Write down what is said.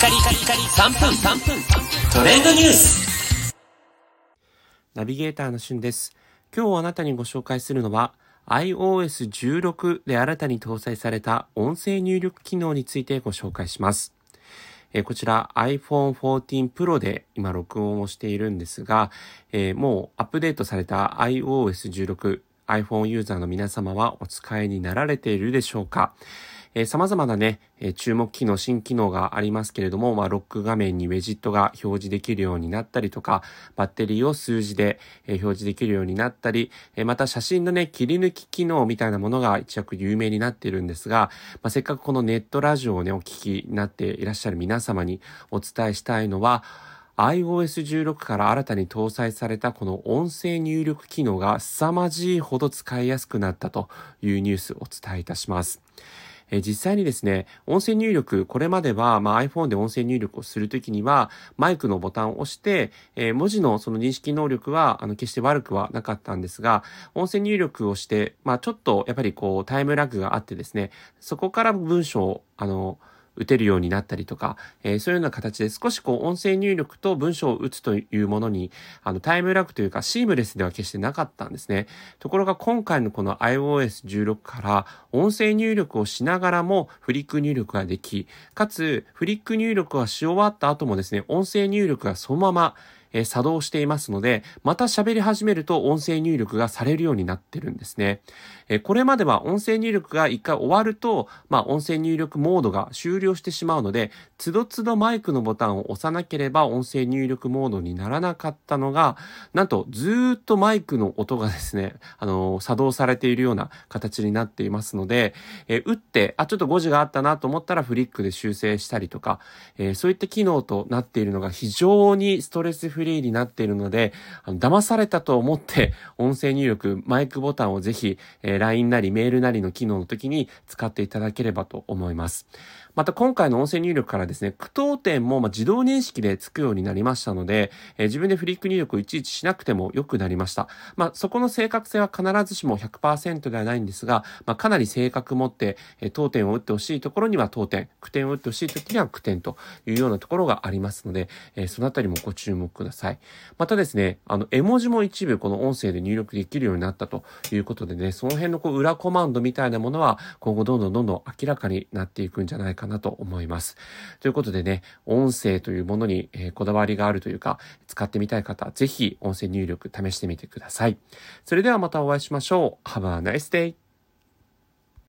カリカリカリ3分3分トレンドニュースナビゲーターのしゅんです。今日あなたにご紹介するのは iOS16 で新たに搭載された音声入力機能についてご紹介します。えこちら iPhone 14 Pro で今録音をしているんですが、えもうアップデートされた iOS16 iPhone ユーザーの皆様はお使いになられているでしょうか？えー様々なね、え注目機能、新機能がありますけれども、まあ、ロック画面にウェジットが表示できるようになったりとか、バッテリーを数字で、え表示できるようになったり、えまた写真のね、切り抜き機能みたいなものが一躍有名になっているんですが、まあ、せっかくこのネットラジオをね、お聞きになっていらっしゃる皆様にお伝えしたいのは、iOS16 から新たに搭載されたこの音声入力機能が凄まじいほど使いやすくなったというニュースをお伝えいたします。え実際にですね、音声入力、これまでは、まあ、iPhone で音声入力をするときには、マイクのボタンを押して、え文字のその認識能力は、あの、決して悪くはなかったんですが、音声入力をして、まあ、ちょっと、やっぱりこう、タイムラグがあってですね、そこから文章を、あの、打てるようになったりとか、えーそういうような形で少しこう音声入力と文章を打つというものに、あのタイムラグというかシームレスでは決してなかったんですね。ところが今回のこの iOS16 から音声入力をしながらもフリック入力ができ、かつフリック入力はし終わった後もですね、音声入力がそのままえ作動していますので、また喋り始めると音声入力がされるようになってるんですね。えこれまでは音声入力が一回終わると、まあ音声入力モードが終了してしまうので、つどつどマイクのボタンを押さなければ音声入力モードにならなかったのが、なんとずっとマイクの音がですね、あの作動されているような形になっていますので、え打って、あ、ちょっと誤字があったなと思ったらフリックで修正したりとか、えそういった機能となっているのが非常にストレスフフリーになっているので、あの騙されたと思って音声入力、マイクボタンをぜひ、えー LINE なりメールなりの機能の時に使っていただければと思います。また今回の音声入力からですね、句読点もまあ自動認識でつくようになりましたので、えー自分でフリック入力をいちいちしなくても良くなりました。まあそこの正確性は必ずしも100%ではないんですが、まあかなり正確持って、えー当点を打ってほしいところには当点、句点を打ってほしい時には句点というようなところがありますので、えーそのあたりもご注目ください。ださいまたですね、あの、絵文字も一部この音声で入力できるようになったということでね、その辺のこう裏コマンドみたいなものは今後どんどんどんどん明らかになっていくんじゃないかなと思います。ということでね、音声というものに、えこだわりがあるというか、使ってみたい方、ぜひ音声入力試してみてください。それではまたお会いしましょう。Have a nice day!